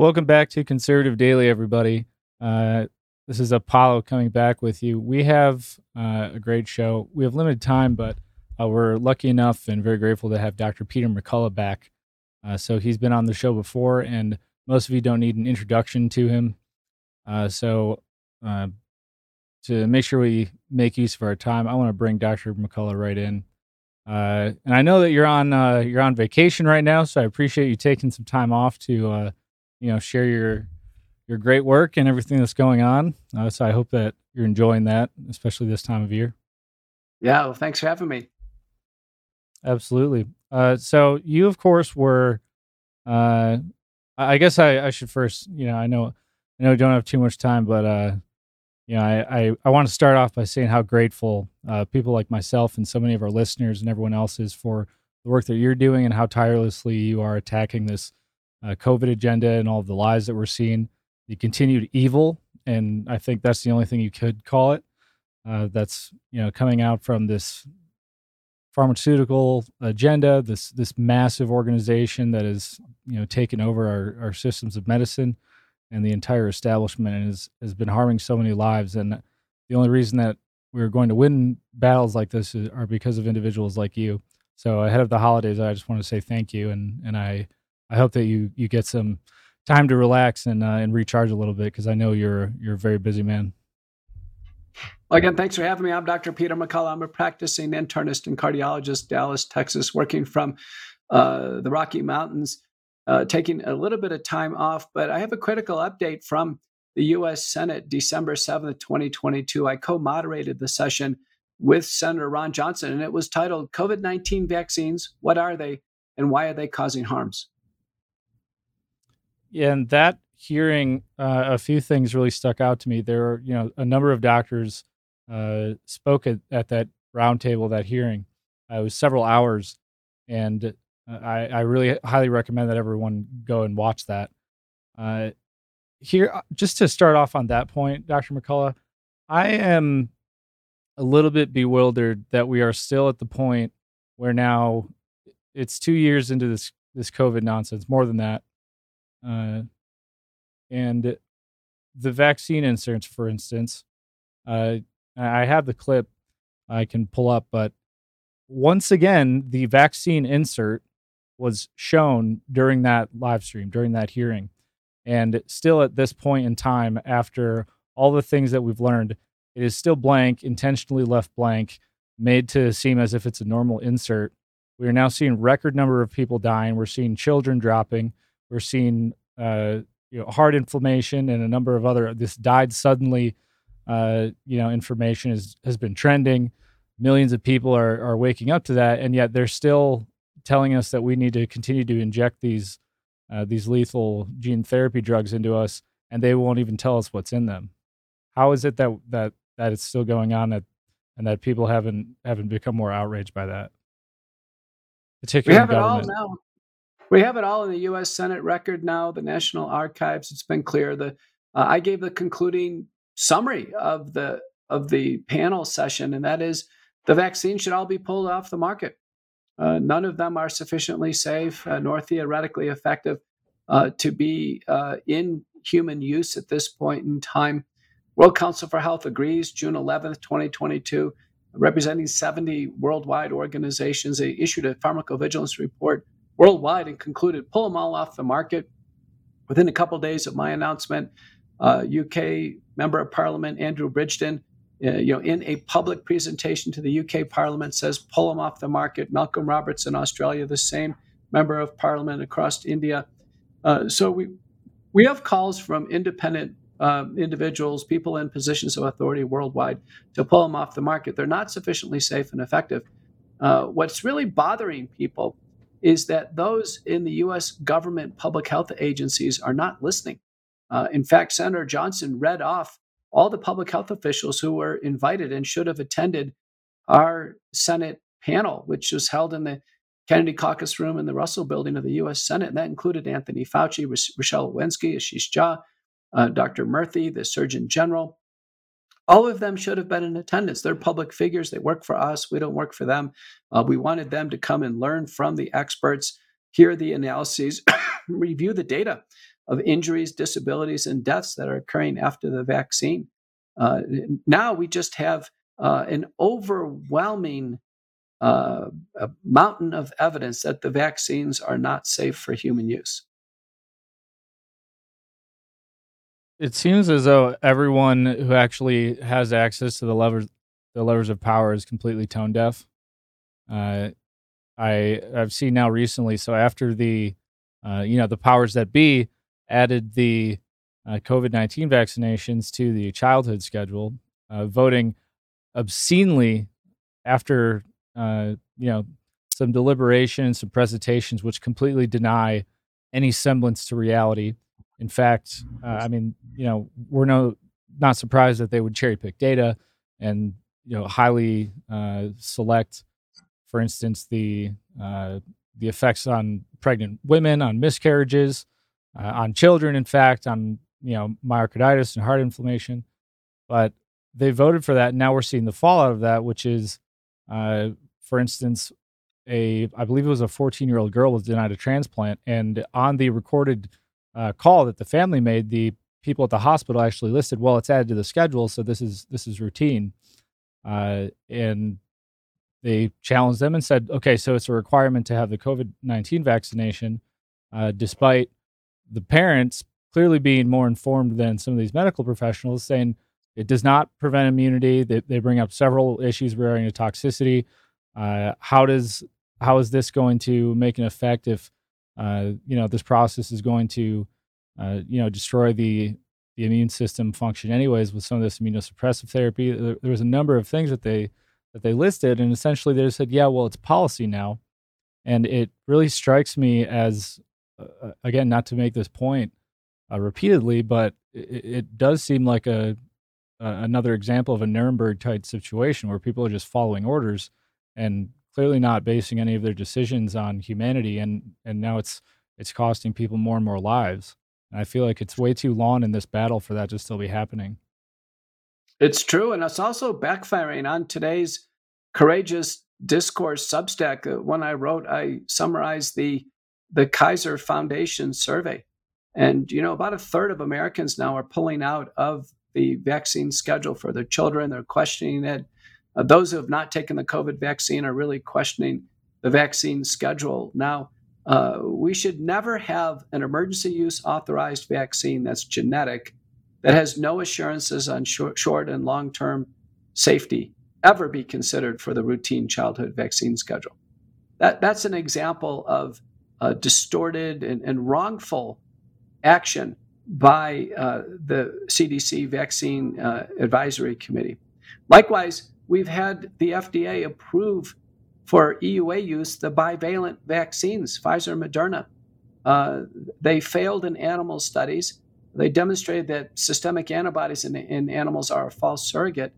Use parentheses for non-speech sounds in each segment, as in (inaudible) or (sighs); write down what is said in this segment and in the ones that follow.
Welcome back to Conservative Daily, everybody. Uh, this is Apollo coming back with you. We have uh, a great show. We have limited time, but uh, we're lucky enough and very grateful to have Dr. Peter McCullough back. Uh, so he's been on the show before, and most of you don't need an introduction to him. Uh, so uh, to make sure we make use of our time, I want to bring Dr. McCullough right in. And I know that you're on you're on vacation right now, so I appreciate you taking some time off to you know share your your great work and everything that's going on. Uh, so I hope that you're enjoying that, especially this time of year. Yeah, well, thanks for having me. Absolutely. Uh, so you, of course, were. Uh, I guess I, I should first, you know, I know, I know, we don't have too much time, but uh, you know, I, I, I want to start off by saying how grateful uh, people like myself and so many of our listeners and everyone else is for the work that you're doing and how tirelessly you are attacking this uh, COVID agenda and all of the lies that we're seeing, the continued evil, and I think that's the only thing you could call it. Uh, that's you know coming out from this pharmaceutical agenda, this this massive organization that has you know taken over our, our systems of medicine and the entire establishment has, has been harming so many lives. And the only reason that we're going to win battles like this is, are because of individuals like you. So ahead of the holidays, I just want to say thank you, and and I I hope that you you get some time to relax and uh, and recharge a little bit because I know you're you're a very busy man. Well, again, thanks for having me. I'm Dr. Peter McCullough. I'm a practicing internist and cardiologist, Dallas, Texas, working from uh, the Rocky Mountains uh, taking a little bit of time off, but I have a critical update from the U.S. Senate, December 7th, 2022. I co moderated the session with Senator Ron Johnson, and it was titled COVID 19 Vaccines What Are They and Why Are They Causing Harms? And that hearing, uh, a few things really stuck out to me. There were, you know, a number of doctors uh, spoke at, at that roundtable, that hearing. Uh, it was several hours, and I, I really highly recommend that everyone go and watch that. Uh, here, uh, just to start off on that point, Dr. McCullough, I am a little bit bewildered that we are still at the point where now it's two years into this this COVID nonsense, more than that, uh, and the vaccine inserts, for instance. Uh, I have the clip I can pull up, but once again, the vaccine insert was shown during that live stream, during that hearing. And still at this point in time, after all the things that we've learned, it is still blank, intentionally left blank, made to seem as if it's a normal insert. We are now seeing record number of people dying. We're seeing children dropping. We're seeing uh, you know heart inflammation and a number of other. This died suddenly. Uh, you know, information is, has been trending. Millions of people are are waking up to that, and yet they're still telling us that we need to continue to inject these uh, these lethal gene therapy drugs into us, and they won't even tell us what's in them. How is it that that that it's still going on that and that people haven't haven't become more outraged by that? Particularly, we have it all now. We have it all in the U.S. Senate record now, the National Archives. It's been clear. The uh, I gave the concluding summary of the of the panel session, and that is the vaccine should all be pulled off the market. Uh, none of them are sufficiently safe uh, nor theoretically effective uh, to be uh, in human use at this point in time. World Council for Health agrees, June 11th, 2022, representing 70 worldwide organizations. They issued a pharmacovigilance report worldwide and concluded pull them all off the market. Within a couple of days of my announcement, UK uh, Member of Parliament Andrew Bridgen uh, you know, in a public presentation to the UK Parliament, says pull them off the market. Malcolm Roberts in Australia, the same member of Parliament across India. Uh, so we we have calls from independent uh, individuals, people in positions of authority worldwide, to pull them off the market. They're not sufficiently safe and effective. Uh, what's really bothering people is that those in the U.S. government public health agencies are not listening. Uh, in fact, Senator Johnson read off all the public health officials who were invited and should have attended our Senate panel, which was held in the Kennedy Caucus Room in the Russell Building of the U.S. Senate. And that included Anthony Fauci, Rochelle Walensky, Ashish Jha, uh, Dr. Murthy, the Surgeon General. All of them should have been in attendance. They're public figures. They work for us. We don't work for them. Uh, we wanted them to come and learn from the experts, hear the analyses, (coughs) review the data of injuries, disabilities, and deaths that are occurring after the vaccine. Uh, now we just have uh, an overwhelming uh, mountain of evidence that the vaccines are not safe for human use. It seems as though everyone who actually has access to the levers, the levers of power, is completely tone deaf. Uh, I I've seen now recently. So after the, uh, you know, the powers that be added the uh, COVID nineteen vaccinations to the childhood schedule, uh, voting obscenely after uh, you know some deliberation, some presentations, which completely deny any semblance to reality. In fact, uh, I mean, you know, we're no not surprised that they would cherry pick data and you know highly uh, select, for instance, the uh, the effects on pregnant women, on miscarriages, uh, on children. In fact, on you know myocarditis and heart inflammation. But they voted for that. And now we're seeing the fallout of that, which is, uh, for instance, a I believe it was a 14 year old girl was denied a transplant, and on the recorded uh, call that the family made, the people at the hospital actually listed, well, it's added to the schedule, so this is this is routine, uh, and they challenged them and said, okay, so it's a requirement to have the COVID 19 vaccination, uh, despite the parents clearly being more informed than some of these medical professionals, saying it does not prevent immunity. They, they bring up several issues regarding the toxicity. Uh, how does how is this going to make an effect if uh, you know this process is going to uh, you know destroy the the immune system function anyways with some of this immunosuppressive therapy? There, there was a number of things that they that they listed, and essentially they just said, yeah, well, it's policy now, and it really strikes me as uh, uh, again not to make this point uh, repeatedly, but it, it, does seem like a another example of a Nuremberg type situation where people are just following orders and clearly not basing any of their decisions on humanity and and now it's it's costing people more and more lives and i feel like it's way too long in this battle for that to still be happening it's true and it's also backfiring on today's courageous discourse substack uh, when i wrote i summarized the the kaiser foundation survey and you know about a third of americans now are pulling out of the vaccine schedule for their children. They're questioning it. Uh, those who have not taken the COVID vaccine are really questioning the vaccine schedule. Now, uh, we should never have an emergency use authorized vaccine that's genetic, that has no assurances on short, short and long term safety, ever be considered for the routine childhood vaccine schedule. That, that's an example of distorted and, and wrongful action by uh, the CDC Vaccine uh, Advisory Committee. Likewise, we've had the FDA approve for EUA use the bivalent vaccines, Pfizer Moderna. Uh, they failed in animal studies. They demonstrated that systemic antibodies in, in animals are a false surrogate.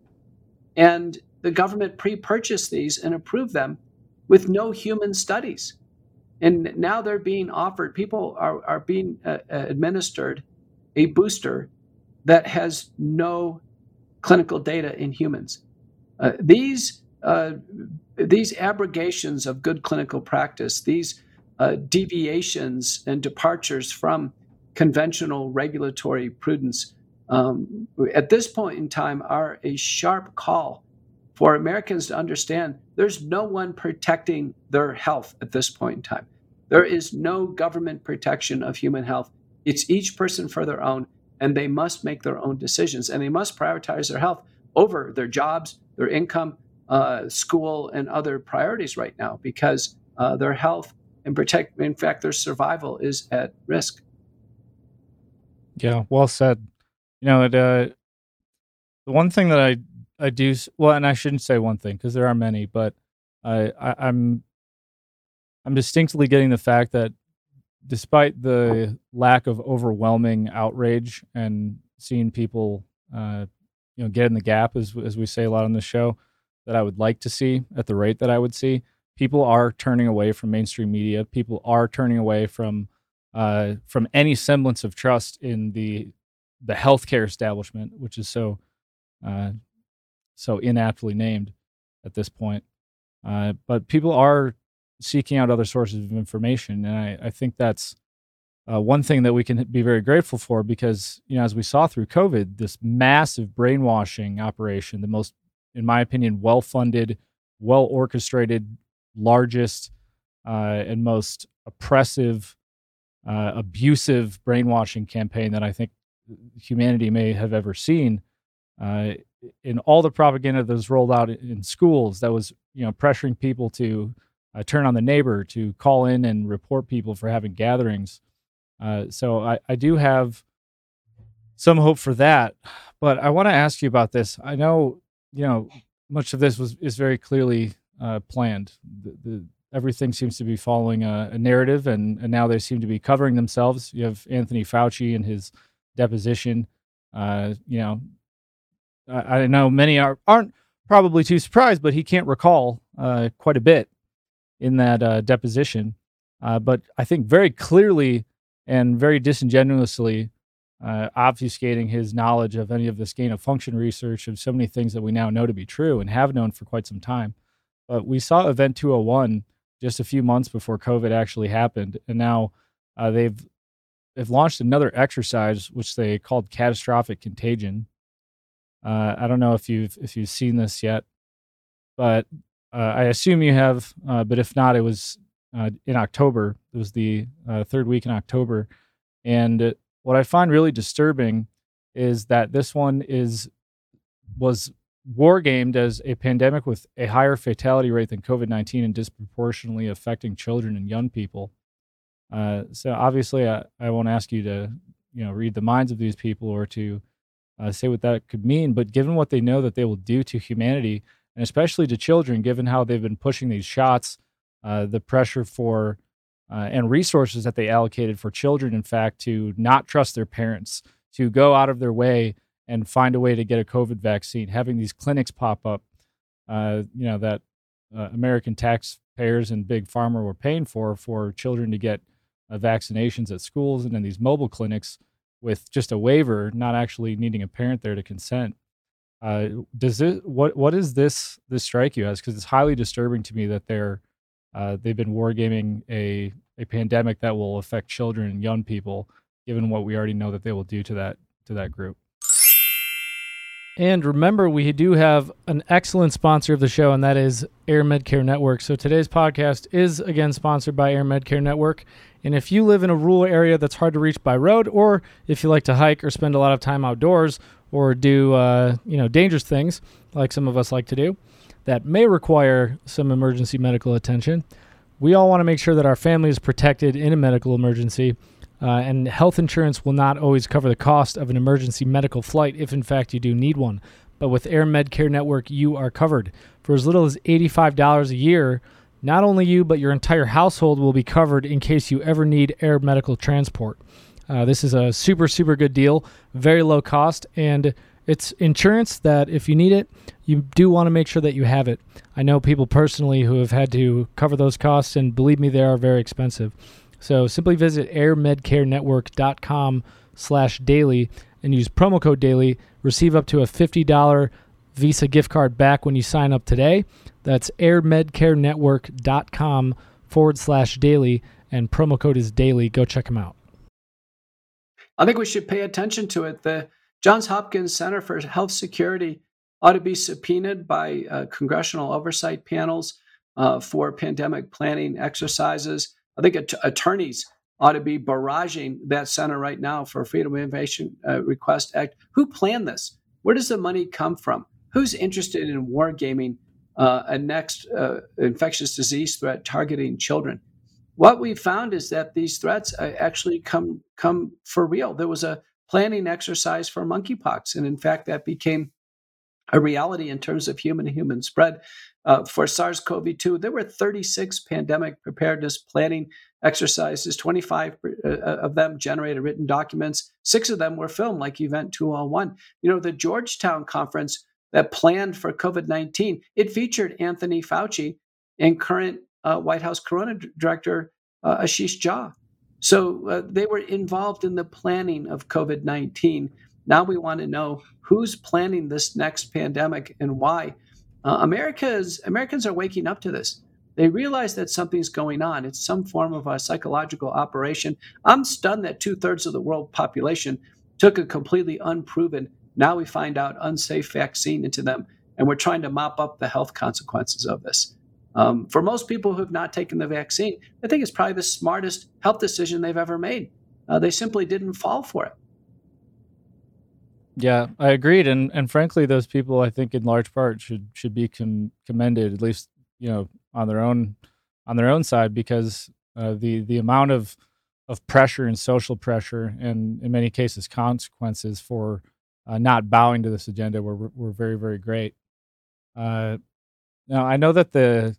And the government pre purchased these and approved them with no human studies. And now they're being offered, people are, are being uh, administered a booster that has no clinical data in humans. Uh, these uh, these abrogations of good clinical practice, these uh, deviations and departures from conventional regulatory prudence, um, at this point in time, are a sharp call for Americans to understand there's no one protecting their health at this point in time. There is no government protection of human health it's each person for their own, and they must make their own decisions and they must prioritize their health over their jobs, their income, uh, school, and other priorities right now because uh, their health and protect, in fact, their survival is at risk. Yeah, well said. You know, it, uh, the one thing that I I do well, and I shouldn't say one thing because there are many, but I, I I'm I'm distinctly getting the fact that despite the lack of overwhelming outrage and seeing people, uh, you know, get in the gap, as as we say a lot on the show, that I would like to see at the rate that I would see, people are turning away from mainstream media. People are turning away from uh, from any semblance of trust in the the healthcare establishment, which is so uh, so inaptly named at this point. Uh, but people are seeking out other sources of information, and I, I think that's uh, one thing that we can be very grateful for because you know as we saw through covid this massive brainwashing operation the most in my opinion well funded well orchestrated largest uh, and most oppressive uh, abusive brainwashing campaign that i think humanity may have ever seen uh, in all the propaganda that was rolled out in schools that was you know pressuring people to uh, turn on the neighbor to call in and report people for having gatherings uh, so I, I do have some hope for that. But I want to ask you about this. I know, you know, much of this was is very clearly uh, planned. The, the, everything seems to be following a, a narrative, and, and now they seem to be covering themselves. You have Anthony Fauci and his deposition. Uh, you know, I, I, know many are aren't probably too surprised, but he can't recall uh, quite a bit in that uh, deposition. Uh, but I think very clearly and very disingenuously uh, obfuscating his knowledge of any of this gain of function research of so many things that we now know to be true and have known for quite some time. But we saw Event 201 just a few months before COVID actually happened, and now uh, they've they've launched another exercise which they called catastrophic contagion. Uh, I don't know if you've if you've seen this yet, but uh, I assume you have. Uh, but if not, it was uh, in October. It was the uh, third week in October. And what I find really disturbing is that this one is was war gamed as a pandemic with a higher fatality rate than COVID 19 and disproportionately affecting children and young people. Uh, so obviously, I, I won't ask you to you know read the minds of these people or to uh, say what that could mean. But given what they know that they will do to humanity, and especially to children, given how they've been pushing these shots uh, the pressure for uh, and resources that they allocated for children, in fact, to not trust their parents, to go out of their way and find a way to get a COVID vaccine, having these clinics pop up, uh, you know, that uh, American taxpayers and big pharma were paying for, for children to get uh, vaccinations at schools and in these mobile clinics with just a waiver, not actually needing a parent there to consent. Uh, does it what what is this this strike you as? Because it's highly disturbing to me that they're uh, they've been wargaming a a pandemic that will affect children and young people, given what we already know that they will do to that to that group. And remember, we do have an excellent sponsor of the show, and that is Air Medcare Network. So today's podcast is again sponsored by Air Medcare Network. And if you live in a rural area that's hard to reach by road, or if you like to hike or spend a lot of time outdoors, or do uh, you know dangerous things like some of us like to do, that may require some emergency medical attention. We all want to make sure that our family is protected in a medical emergency, uh, and health insurance will not always cover the cost of an emergency medical flight if, in fact, you do need one. But with Air Medcare Network, you are covered. For as little as $85 a year, not only you, but your entire household will be covered in case you ever need air medical transport. Uh, this is a super, super good deal, very low cost, and it's insurance that if you need it, you do want to make sure that you have it. I know people personally who have had to cover those costs, and believe me, they are very expensive. So simply visit airmedcarenetwork.com slash daily and use promo code daily. Receive up to a $50 Visa gift card back when you sign up today. That's airmedcarenetwork.com forward slash daily, and promo code is daily. Go check them out. I think we should pay attention to it. The Johns Hopkins Center for Health Security ought to be subpoenaed by uh, congressional oversight panels uh, for pandemic planning exercises. I think att- attorneys ought to be barraging that center right now for Freedom of Information uh, Request Act. Who planned this? Where does the money come from? Who's interested in wargaming uh, a next uh, infectious disease threat targeting children? What we found is that these threats uh, actually come come for real. There was a planning exercise for monkeypox. And in fact, that became a reality in terms of human to human spread. Uh, for SARS CoV 2, there were 36 pandemic preparedness planning exercises. 25 uh, of them generated written documents. Six of them were filmed, like Event 201. You know, the Georgetown conference that planned for COVID 19, it featured Anthony Fauci and current uh, White House Corona Director uh, Ashish Jha. So uh, they were involved in the planning of COVID 19. Now we want to know who's planning this next pandemic and why. Uh, America's Americans are waking up to this. They realize that something's going on. It's some form of a psychological operation. I'm stunned that two thirds of the world population took a completely unproven, now we find out unsafe vaccine into them, and we're trying to mop up the health consequences of this. Um, for most people who have not taken the vaccine, I think it's probably the smartest health decision they've ever made. Uh, they simply didn't fall for it. Yeah, I agreed, and and frankly, those people I think in large part should should be com- commended, at least you know on their own on their own side, because uh, the the amount of of pressure and social pressure, and in many cases consequences for uh, not bowing to this agenda were were very very great. Uh, now I know that the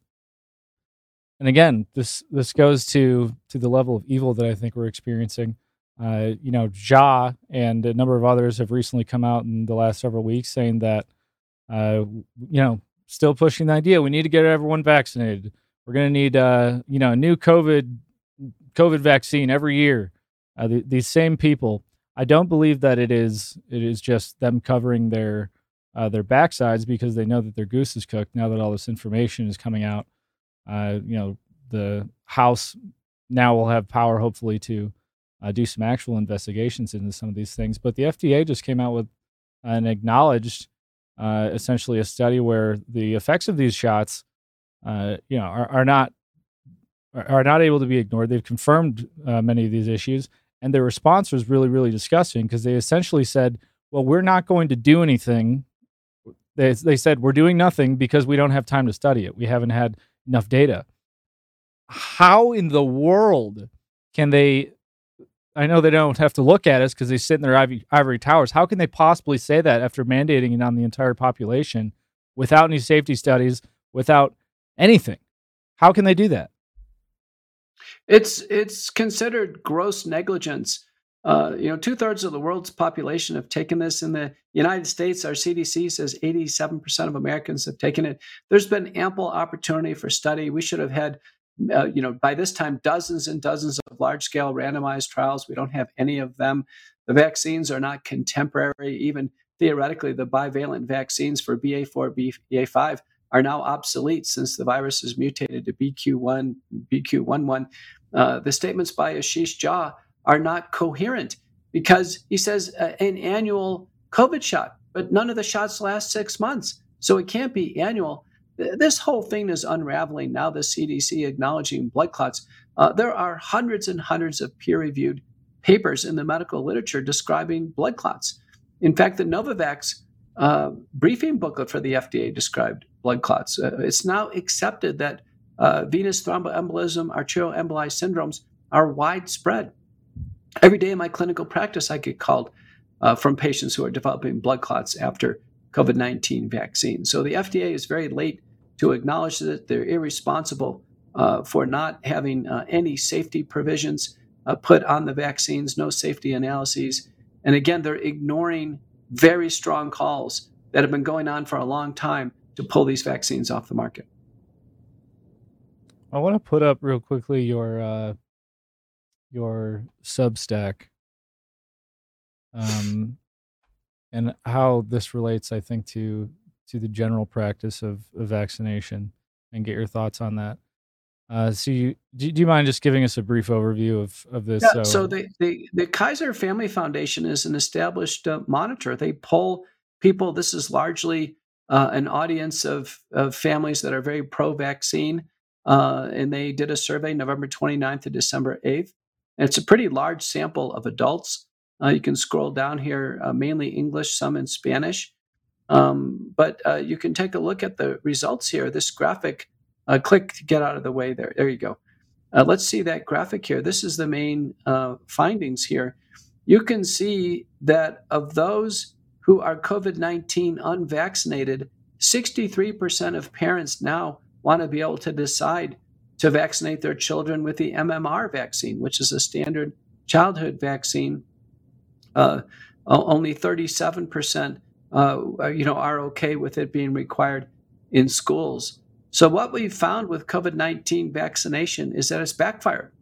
and again this this goes to to the level of evil that I think we're experiencing. Uh, you know, Jha and a number of others have recently come out in the last several weeks saying that, uh, you know, still pushing the idea we need to get everyone vaccinated. We're going to need, uh, you know, a new COVID COVID vaccine every year. Uh, the, these same people, I don't believe that it is it is just them covering their uh, their backsides because they know that their goose is cooked now that all this information is coming out. Uh, you know, the House now will have power, hopefully, to uh, do some actual investigations into some of these things. But the FDA just came out with an acknowledged, uh, essentially, a study where the effects of these shots, uh, you know, are, are, not are not able to be ignored. They've confirmed uh, many of these issues, and their response was really, really disgusting because they essentially said, "Well, we're not going to do anything." They they said we're doing nothing because we don't have time to study it. We haven't had enough data. How in the world can they I know they don't have to look at us because they sit in their ivory, ivory towers. How can they possibly say that after mandating it on the entire population without any safety studies, without anything? How can they do that? It's it's considered gross negligence. Uh, you know, two thirds of the world's population have taken this. In the United States, our CDC says 87% of Americans have taken it. There's been ample opportunity for study. We should have had uh, you know, by this time, dozens and dozens of large scale randomized trials. We don't have any of them. The vaccines are not contemporary. Even theoretically, the bivalent vaccines for BA4, BA5 are now obsolete since the virus is mutated to BQ1, BQ11. Uh, the statements by Ashish Jha are not coherent because he says uh, an annual COVID shot, but none of the shots last six months. So it can't be annual this whole thing is unraveling now. The CDC acknowledging blood clots. Uh, there are hundreds and hundreds of peer-reviewed papers in the medical literature describing blood clots. In fact, the Novavax uh, briefing booklet for the FDA described blood clots. Uh, it's now accepted that uh, venous thromboembolism, arterial emboli syndromes are widespread. Every day in my clinical practice, I get called uh, from patients who are developing blood clots after COVID 19 vaccine. So the FDA is very late to acknowledge that they're irresponsible uh, for not having uh, any safety provisions uh, put on the vaccines, no safety analyses. And again, they're ignoring very strong calls that have been going on for a long time to pull these vaccines off the market. I want to put up real quickly your uh, your Substack. Um, and how this relates, I think, to to the general practice of, of vaccination, and get your thoughts on that. Uh, so, you, do, do, you mind just giving us a brief overview of of this? Yeah, so, so the, the the Kaiser Family Foundation is an established uh, monitor. They poll people. This is largely uh, an audience of of families that are very pro-vaccine, uh, and they did a survey November 29th to December 8th. And it's a pretty large sample of adults. Uh, you can scroll down here, uh, mainly English, some in Spanish. Um, but uh, you can take a look at the results here. This graphic, uh, click to get out of the way there. There you go. Uh, let's see that graphic here. This is the main uh, findings here. You can see that of those who are COVID 19 unvaccinated, 63% of parents now want to be able to decide to vaccinate their children with the MMR vaccine, which is a standard childhood vaccine uh, only 37% uh, you know are okay with it being required in schools. So what we've found with COVID-19 vaccination is that it's backfired.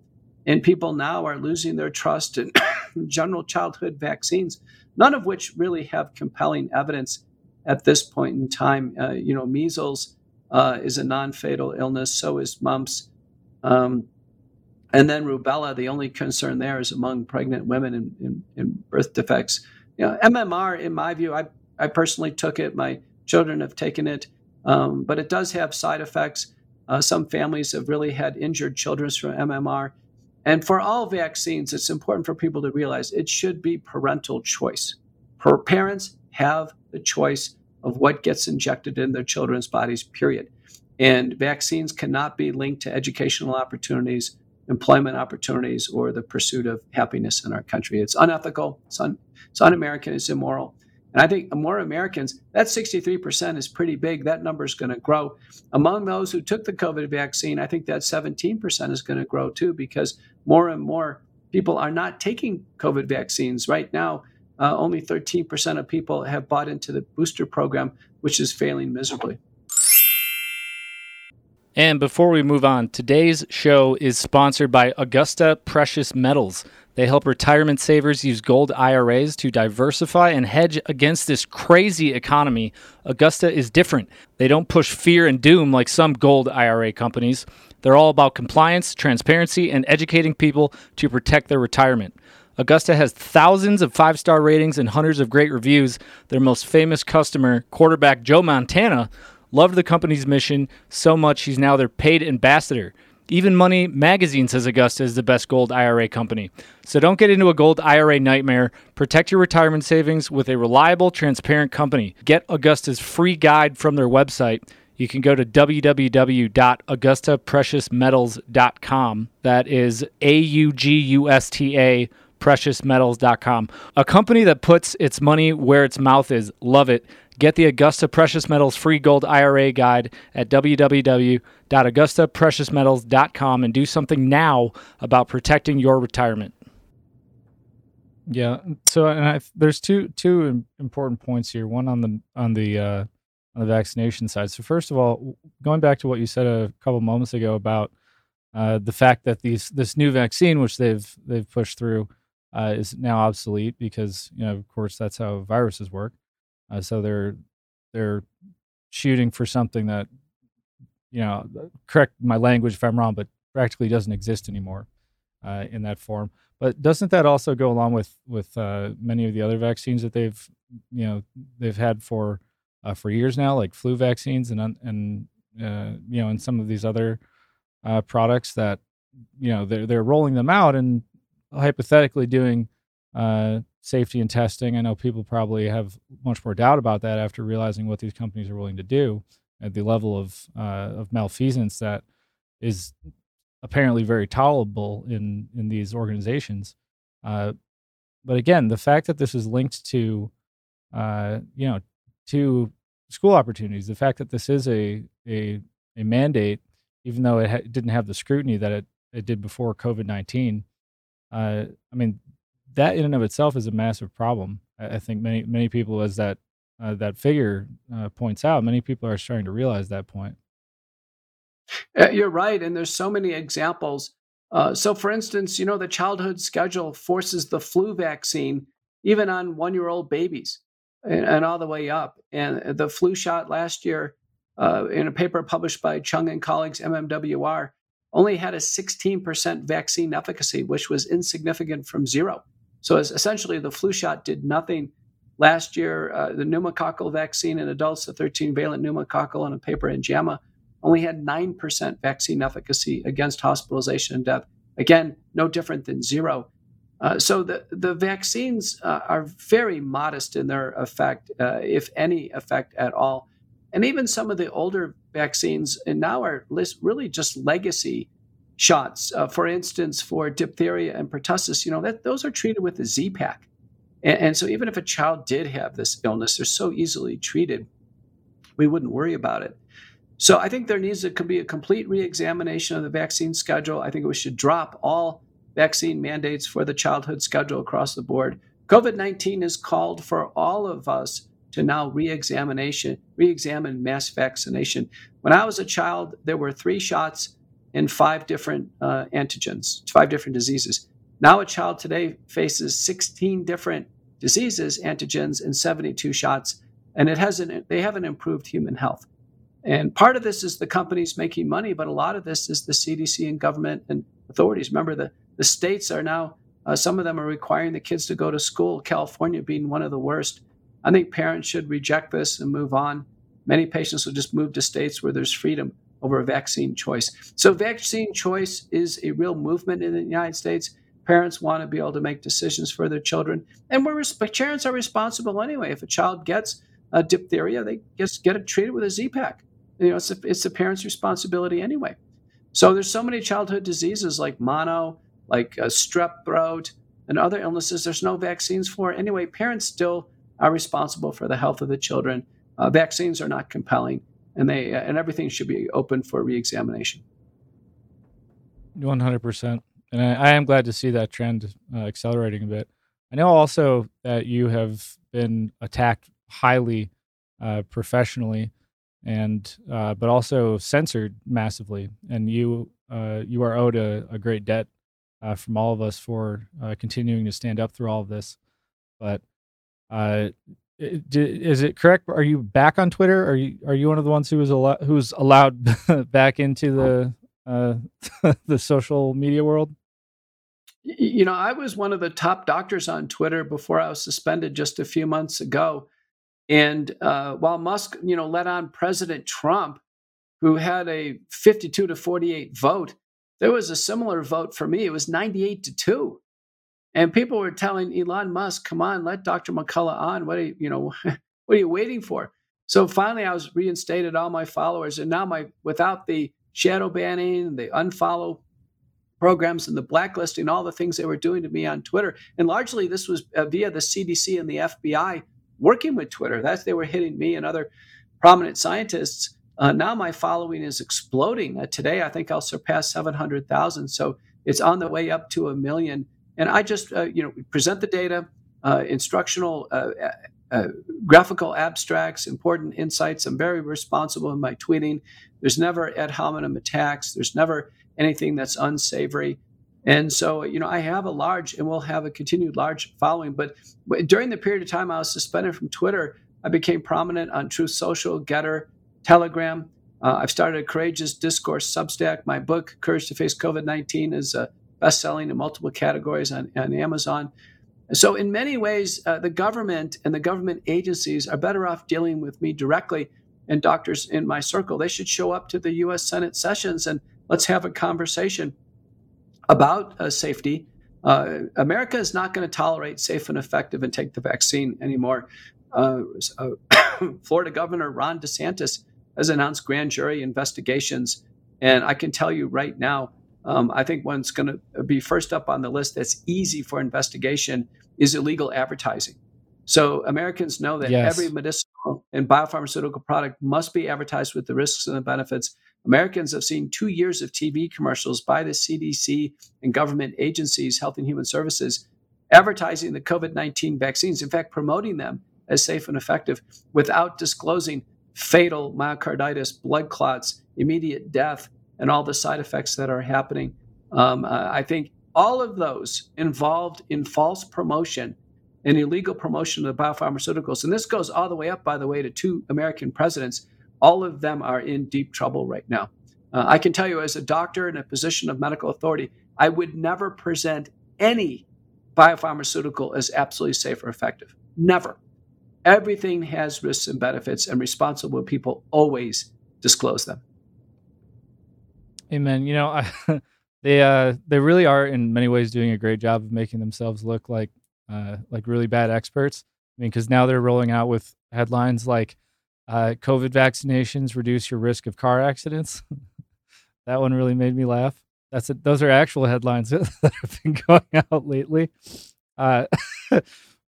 And people now are losing their trust in (coughs) general childhood vaccines, none of which really have compelling evidence at this point in time. Uh, you know, measles uh, is a non-fatal illness. So is mumps. Um, and then rubella, the only concern there is among pregnant women in, in, in birth defects. You know, MMR, in my view, I, I personally took it. My children have taken it, um, but it does have side effects. Uh, some families have really had injured children from MMR. And for all vaccines, it's important for people to realize it should be parental choice. Her parents have the choice of what gets injected in their children's bodies, period. And vaccines cannot be linked to educational opportunities, employment opportunities, or the pursuit of happiness in our country. It's unethical, it's, un, it's un American, it's immoral. And I think more Americans, that 63% is pretty big. That number is going to grow. Among those who took the COVID vaccine, I think that 17% is going to grow too, because more and more people are not taking COVID vaccines. Right now, uh, only 13% of people have bought into the booster program, which is failing miserably. And before we move on, today's show is sponsored by Augusta Precious Metals. They help retirement savers use gold IRAs to diversify and hedge against this crazy economy. Augusta is different. They don't push fear and doom like some gold IRA companies. They're all about compliance, transparency, and educating people to protect their retirement. Augusta has thousands of five star ratings and hundreds of great reviews. Their most famous customer, quarterback Joe Montana, loved the company's mission so much he's now their paid ambassador. Even Money Magazine says Augusta is the best gold IRA company. So don't get into a gold IRA nightmare. Protect your retirement savings with a reliable, transparent company. Get Augusta's free guide from their website. You can go to www.augustapreciousmetals.com. That is A U G U S T A preciousmetals.com. A company that puts its money where its mouth is. Love it. Get the Augusta Precious Metals free gold IRA guide at www.augustapreciousmetals.com and do something now about protecting your retirement. Yeah. So, and I, there's two two important points here. One on the on the uh, on the vaccination side. So, first of all, going back to what you said a couple moments ago about uh, the fact that these this new vaccine, which they've they've pushed through, uh, is now obsolete because you know, of course, that's how viruses work. Uh, so they're they're shooting for something that you know, correct my language if I'm wrong, but practically doesn't exist anymore uh, in that form. But doesn't that also go along with with uh, many of the other vaccines that they've you know they've had for uh, for years now, like flu vaccines and and uh, you know and some of these other uh, products that you know they're they're rolling them out and hypothetically doing uh, safety and testing. I know people probably have much more doubt about that after realizing what these companies are willing to do at the level of uh, of malfeasance that is apparently very tolerable in in these organizations. Uh, but again, the fact that this is linked to uh, you know to school opportunities, the fact that this is a a, a mandate, even though it ha- didn't have the scrutiny that it, it did before COVID nineteen. Uh, I mean, that in and of itself is a massive problem. I, think many many people, as that uh, that figure uh, points out, many people are starting to realize that point. Uh, you're right, and there's so many examples. Uh, so, for instance, you know the childhood schedule forces the flu vaccine even on one-year-old babies and, and, all the way up. And the flu shot last year, uh, in a paper published by Chung and colleagues, MMWR, only had a 16% vaccine efficacy, which was insignificant from zero. So essentially, the flu shot did nothing. Last year, uh, the pneumococcal vaccine in adults, the 13 valent pneumococcal in a paper in JAMA, only had 9% vaccine efficacy against hospitalization and death. Again, no different than zero. Uh, so the, the vaccines uh, are very modest in their effect, uh, if any effect at all. And even some of the older vaccines and now are really just legacy shots. Uh, for instance, for diphtheria and pertussis, you know, that those are treated with a Z-Pak. And, and so even if a child did have this illness, they're so easily treated, we wouldn't worry about it. So I think there needs to be a complete reexamination of the vaccine schedule. I think we should drop all vaccine mandates for the childhood schedule across the board. COVID 19 has called for all of us to now re-examination, re-examine mass vaccination. When I was a child, there were three shots in five different uh, antigens, five different diseases. Now, a child today faces 16 different diseases, antigens, and 72 shots, and it hasn't. They haven't improved human health. And part of this is the companies making money, but a lot of this is the CDC and government and authorities. Remember, the, the states are now, uh, some of them are requiring the kids to go to school, California being one of the worst. I think parents should reject this and move on. Many patients will just move to states where there's freedom over a vaccine choice. So, vaccine choice is a real movement in the United States. Parents want to be able to make decisions for their children, and we're parents are responsible anyway. If a child gets a diphtheria, they just get it treated with a Z-Pak. You know, it's a, it's the parent's responsibility anyway. So there's so many childhood diseases like mono, like uh, strep throat, and other illnesses. There's no vaccines for anyway. Parents still are responsible for the health of the children. Uh, vaccines are not compelling, and they and everything should be open for reexamination. One hundred percent, and I, I, am glad to see that trend uh, accelerating a bit. I know also that you have been attacked highly uh, professionally and uh, but also censored massively and you uh, you are owed a, a great debt uh, from all of us for uh, continuing to stand up through all of this but is it correct are you back on twitter are you are you one of the ones who was allowed (laughs) back into the (laughs) the social media world you know i was one of the top doctors on twitter before i was suspended just a few months ago and uh, while Musk, you know, let on President Trump, who had a 52 to 48 vote, there was a similar vote for me. It was 98 to 2. And people were telling Elon Musk, come on, let Dr. McCullough on. What are you, you know, (laughs) what are you waiting for? So finally I was reinstated all my followers. And now my without the shadow banning, the unfollow programs and the blacklisting, all the things they were doing to me on Twitter. And largely this was uh, via the CDC and the FBI working with Twitter. That's they were hitting me and other prominent scientists. Uh, now my following is exploding. Uh, today, I think I'll surpass 700,000. So it's on the way up to a million. And I just, uh, you know, present the data, uh, instructional, uh, uh, graphical abstracts, important insights. I'm very responsible in my tweeting. There's never ad hominem attacks. There's never anything that's unsavory. And so, you know, I have a large and will have a continued large following. But during the period of time I was suspended from Twitter, I became prominent on Truth Social, Gettr, Telegram. Uh, I've started a courageous discourse Substack. My book, Courage to Face COVID 19, is uh, best selling in multiple categories on, on Amazon. So, in many ways, uh, the government and the government agencies are better off dealing with me directly and doctors in my circle. They should show up to the US Senate sessions and let's have a conversation about uh, safety. Uh, America is not going to tolerate safe and effective and take the vaccine anymore. Uh, uh (coughs) Florida Governor Ron DeSantis has announced grand jury investigations. And I can tell you right now, um, I think one's going to be first up on the list that's easy for investigation is illegal advertising. So Americans know that yes. every medicinal and biopharmaceutical product must be advertised with the risks and the benefits Americans have seen two years of TV commercials by the CDC and government agencies, Health and Human Services, advertising the COVID 19 vaccines, in fact, promoting them as safe and effective without disclosing fatal myocarditis, blood clots, immediate death, and all the side effects that are happening. Um, I think all of those involved in false promotion and illegal promotion of the biopharmaceuticals, and this goes all the way up, by the way, to two American presidents all of them are in deep trouble right now. Uh, I can tell you, as a doctor in a position of medical authority, I would never present any biopharmaceutical as absolutely safe or effective. Never. Everything has risks and benefits, and responsible people always disclose them. Amen. You know, (laughs) I, they uh, they really are in many ways doing a great job of making themselves look like uh, like really bad experts. I mean, because now they're rolling out with headlines like uh, COVID vaccinations reduce your risk of car accidents. (laughs) that one really made me laugh. That's it. Those are actual headlines (laughs) that have been going out lately. Uh,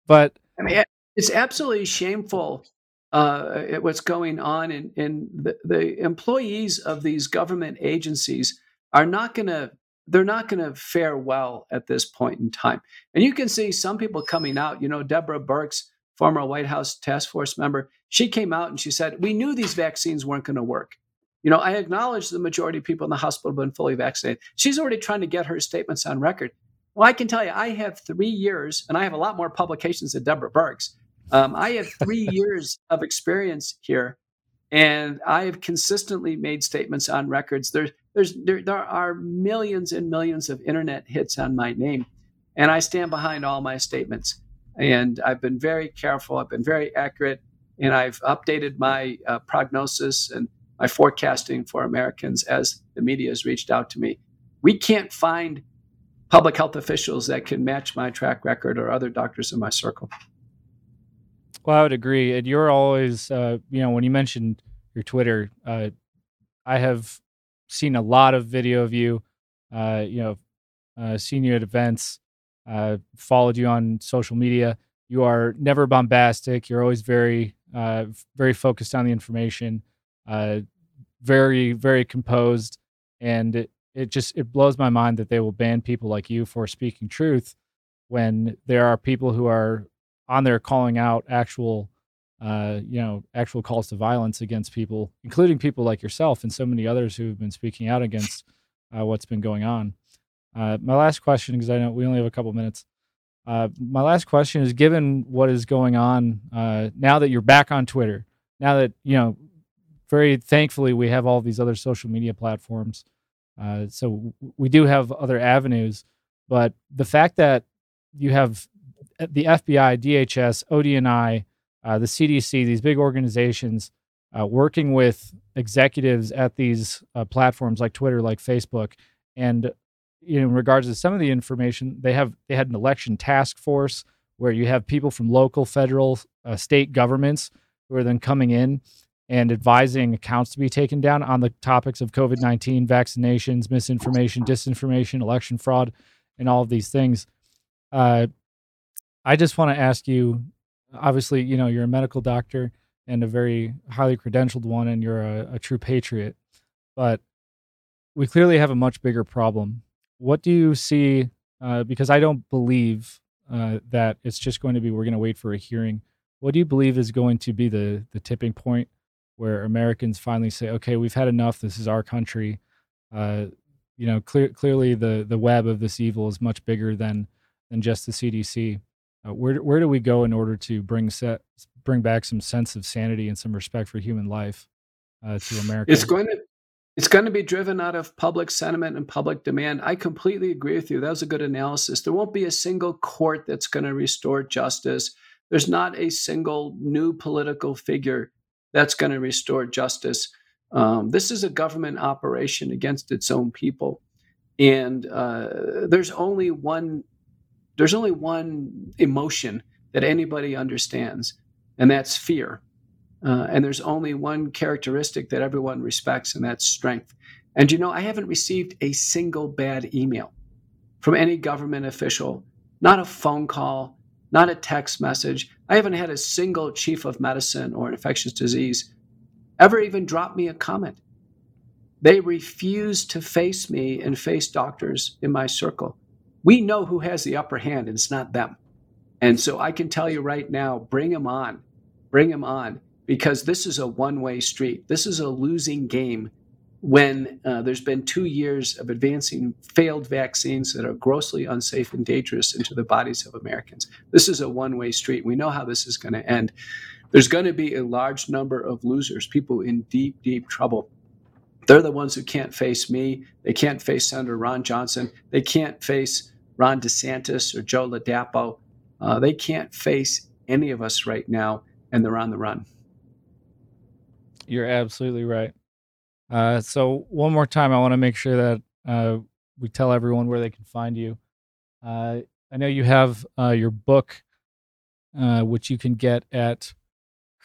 but I mean, it's absolutely shameful uh, what's going on, and, and the, the employees of these government agencies are not going to they're not going to fare well at this point in time. And you can see some people coming out. You know, Deborah Birx former White House task force member, she came out and she said, We knew these vaccines weren't going to work. You know, I acknowledge the majority of people in the hospital have been fully vaccinated. She's already trying to get her statements on record. Well, I can tell you, I have three years, and I have a lot more publications than Deborah Birx. Um, I have three years of experience here. And I have consistently made statements on records. There's, there, there are millions and millions of internet hits on my name, and I stand behind all my statements. And I've been very careful. I've been very accurate, and I've updated my uh, prognosis and my forecasting for Americans as the media has reached out to me. We can't find public health officials that can match my track record or other doctors in my circle. Well, I would agree. And you're always, uh, you know, when you mentioned your Twitter, uh, I have seen a lot of video of you, uh, you know, uh, seen you at events, uh, followed you on social media. You are never bombastic. You're always very, uh, very focused on the information, uh, very, very composed. And it, it just, it blows my mind that they will ban people like you for speaking truth when there are people who are on there calling out actual uh, you know, actual calls to violence against people, including people like yourself and so many others who have been speaking out against uh, what's been going on. Uh, my last question, because I know we only have a couple minutes. Uh, my last question is: Given what is going on uh, now that you're back on Twitter, now that you know, very thankfully we have all these other social media platforms, uh, so we do have other avenues. But the fact that you have the FBI, DHS, ODNI, uh, the CDC, these big organizations, uh, working with executives at these uh, platforms like Twitter, like Facebook, and you know, in regards to some of the information, they have they had an election task force where you have people from local, federal, uh, state governments who are then coming in and advising accounts to be taken down on the topics of COVID nineteen, vaccinations, misinformation, disinformation, election fraud, and all of these things. I just want to ask you obviously, you know, you're a medical doctor and a very highly credentialed one, and you're a, a true patriot. But we clearly have a much bigger problem. What do you see? Uh, because I don't believe uh, that it's just going to be we're going to wait for a hearing. What do you believe is going to be the the tipping point where Americans finally say, "Okay, we've had enough. This is our country." Uh, you know, clear, clearly the the web of this evil is much bigger than than just the CDC. Uh, where where do we go in order to bring set bring back some sense of sanity and some respect for human life uh, to America? It's going to it's going to be driven out of public sentiment and public demand. I completely agree with you. That was a good analysis. There won't be a single court that's going to restore justice. There's not a single new political figure that's going to restore justice. Um, this is a government operation against its own people. And uh, there's only one there's only one emotion that anybody understands, and that's fear. Uh, and there's only one characteristic that everyone respects, and that's strength. And you know, I haven't received a single bad email from any government official, not a phone call, not a text message. I haven't had a single chief of medicine or infectious disease ever even drop me a comment. They refuse to face me and face doctors in my circle we know who has the upper hand and it's not them. And so I can tell you right now, bring them on, bring them on, because this is a one way street. This is a losing game when uh, there's been two years of advancing failed vaccines that are grossly unsafe and dangerous into the bodies of Americans. This is a one way street. We know how this is going to end. There's going to be a large number of losers, people in deep, deep trouble. They're the ones who can't face me. They can't face Senator Ron Johnson. They can't face Ron DeSantis or Joe Ladapo. Uh, they can't face any of us right now, and they're on the run. You're absolutely right. Uh, so, one more time, I want to make sure that uh, we tell everyone where they can find you. Uh, I know you have uh, your book, uh, which you can get at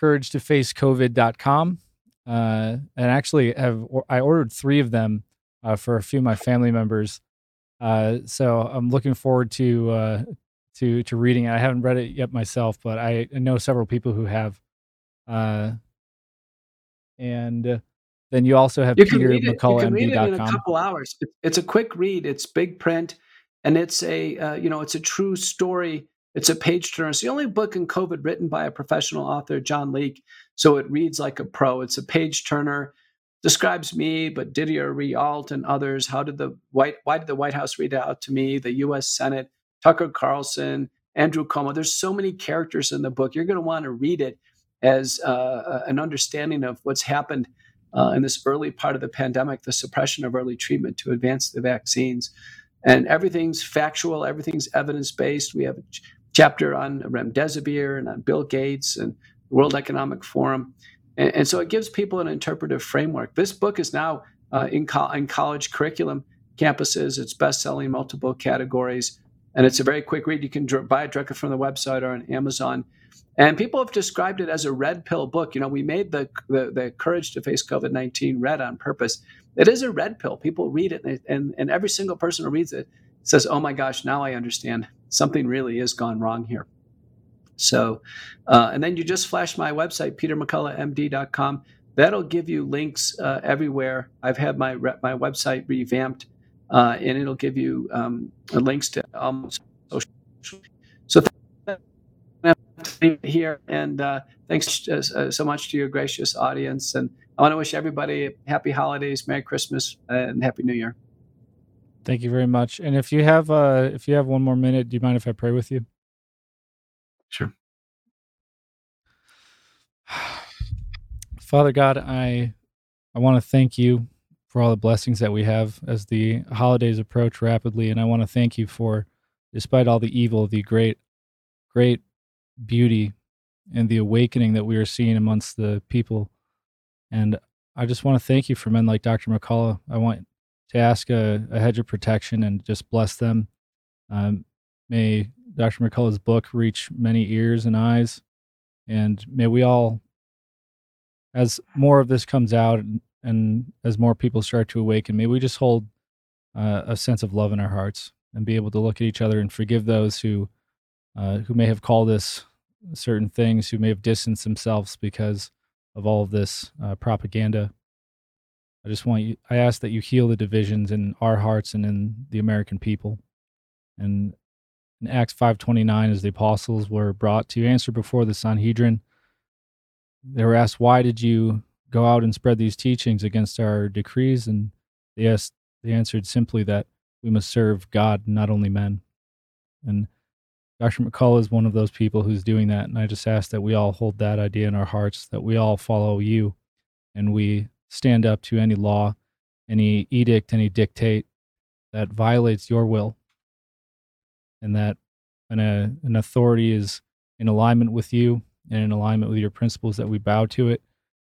couragetofacecovid.com. Uh, and actually, have I ordered three of them for a few of my family members uh, so I'm looking forward to uh, to to reading it. I haven't read it yet myself, but I know several people who have. Uh, and then you also have you Peter McCullough. You can read it in a couple hours. It's a quick read. It's big print, and it's a uh, you know it's a true story. It's a page turner. It's the only book in COVID written by a professional author, John Leake. So it reads like a pro. It's a page turner describes me, but Didier Raoult and others. How did the White why did the White House read out to me? The U.S. Senate, Tucker Carlson, Andrew Cuomo. There's so many characters in the book. You're going to want to read it as uh, an understanding of what's happened uh, in this early part of the pandemic, the suppression of early treatment to advance the vaccines. And everything's factual, everything's evidence based. We have a ch- chapter on remdesivir and on Bill Gates and the World Economic Forum. And, and so it gives people an interpretive framework. This book is now uh, in, co- in college curriculum campuses, it's best selling multiple categories. And it's a very quick read. You can dr- buy it directly from the website or on Amazon. And people have described it as a red pill book. You know, we made the, the, the Courage to Face COVID 19 red on purpose. It is a red pill. People read it, and, and, and every single person who reads it says, Oh my gosh, now I understand. Something really is gone wrong here. So, uh, and then you just flash my website, petermcculloughmd.com. That'll give you links uh, everywhere. I've had my, my website revamped, uh, and it'll give you um, links to almost social. So, here. And uh, thanks uh, so much to your gracious audience. And I want to wish everybody happy holidays, Merry Christmas, and Happy New Year. Thank you very much. And if you have uh, if you have one more minute, do you mind if I pray with you? Sure. (sighs) Father God, I I want to thank you for all the blessings that we have as the holidays approach rapidly, and I want to thank you for, despite all the evil, the great, great beauty and the awakening that we are seeing amongst the people. And I just want to thank you for men like Dr. McCullough. I want to ask a, a hedge of protection and just bless them. Um, may Dr. McCullough's book reach many ears and eyes. And may we all, as more of this comes out and, and as more people start to awaken, may we just hold uh, a sense of love in our hearts and be able to look at each other and forgive those who uh, who may have called us certain things, who may have distanced themselves because of all of this uh, propaganda. I just want you, I ask that you heal the divisions in our hearts and in the American people. And in Acts 5:29 as the apostles were brought to answer before the Sanhedrin, they were asked, "Why did you go out and spread these teachings against our decrees?" And they asked, they answered simply that we must serve God, not only men. And Dr. McCullough is one of those people who's doing that. And I just ask that we all hold that idea in our hearts, that we all follow you and we stand up to any law, any edict, any dictate that violates your will. And that an, a, an authority is in alignment with you and in alignment with your principles, that we bow to it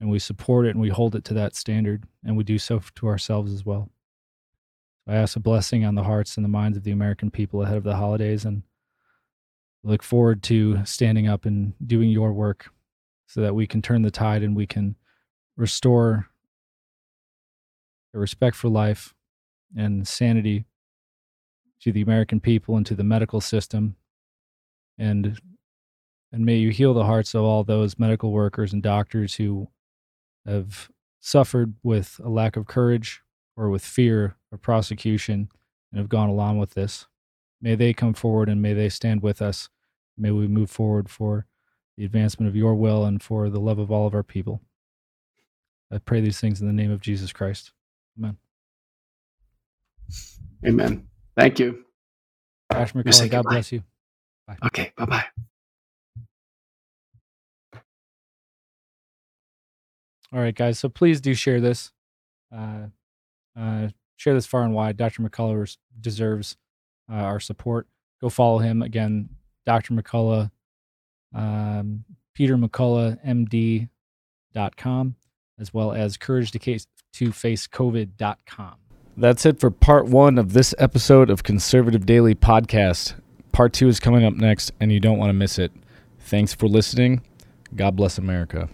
and we support it and we hold it to that standard. And we do so to ourselves as well. I ask a blessing on the hearts and the minds of the American people ahead of the holidays and look forward to standing up and doing your work so that we can turn the tide and we can restore a respect for life and sanity to the American people and to the medical system. And and may you heal the hearts of all those medical workers and doctors who have suffered with a lack of courage or with fear of prosecution and have gone along with this. May they come forward and may they stand with us May we move forward for the advancement of your will and for the love of all of our people. I pray these things in the name of Jesus Christ. Amen. Amen. Thank you. Ash McCullough, God bless you. Bye. Okay. Bye bye. All right, guys. So please do share this. Uh, uh, share this far and wide. Dr. McCullough deserves uh, our support. Go follow him. Again, Dr. McCullough, um, Peter McCullough, MD.com, as well as courage to, case, to face COVID.com. That's it for part one of this episode of Conservative Daily Podcast. Part two is coming up next, and you don't want to miss it. Thanks for listening. God bless America.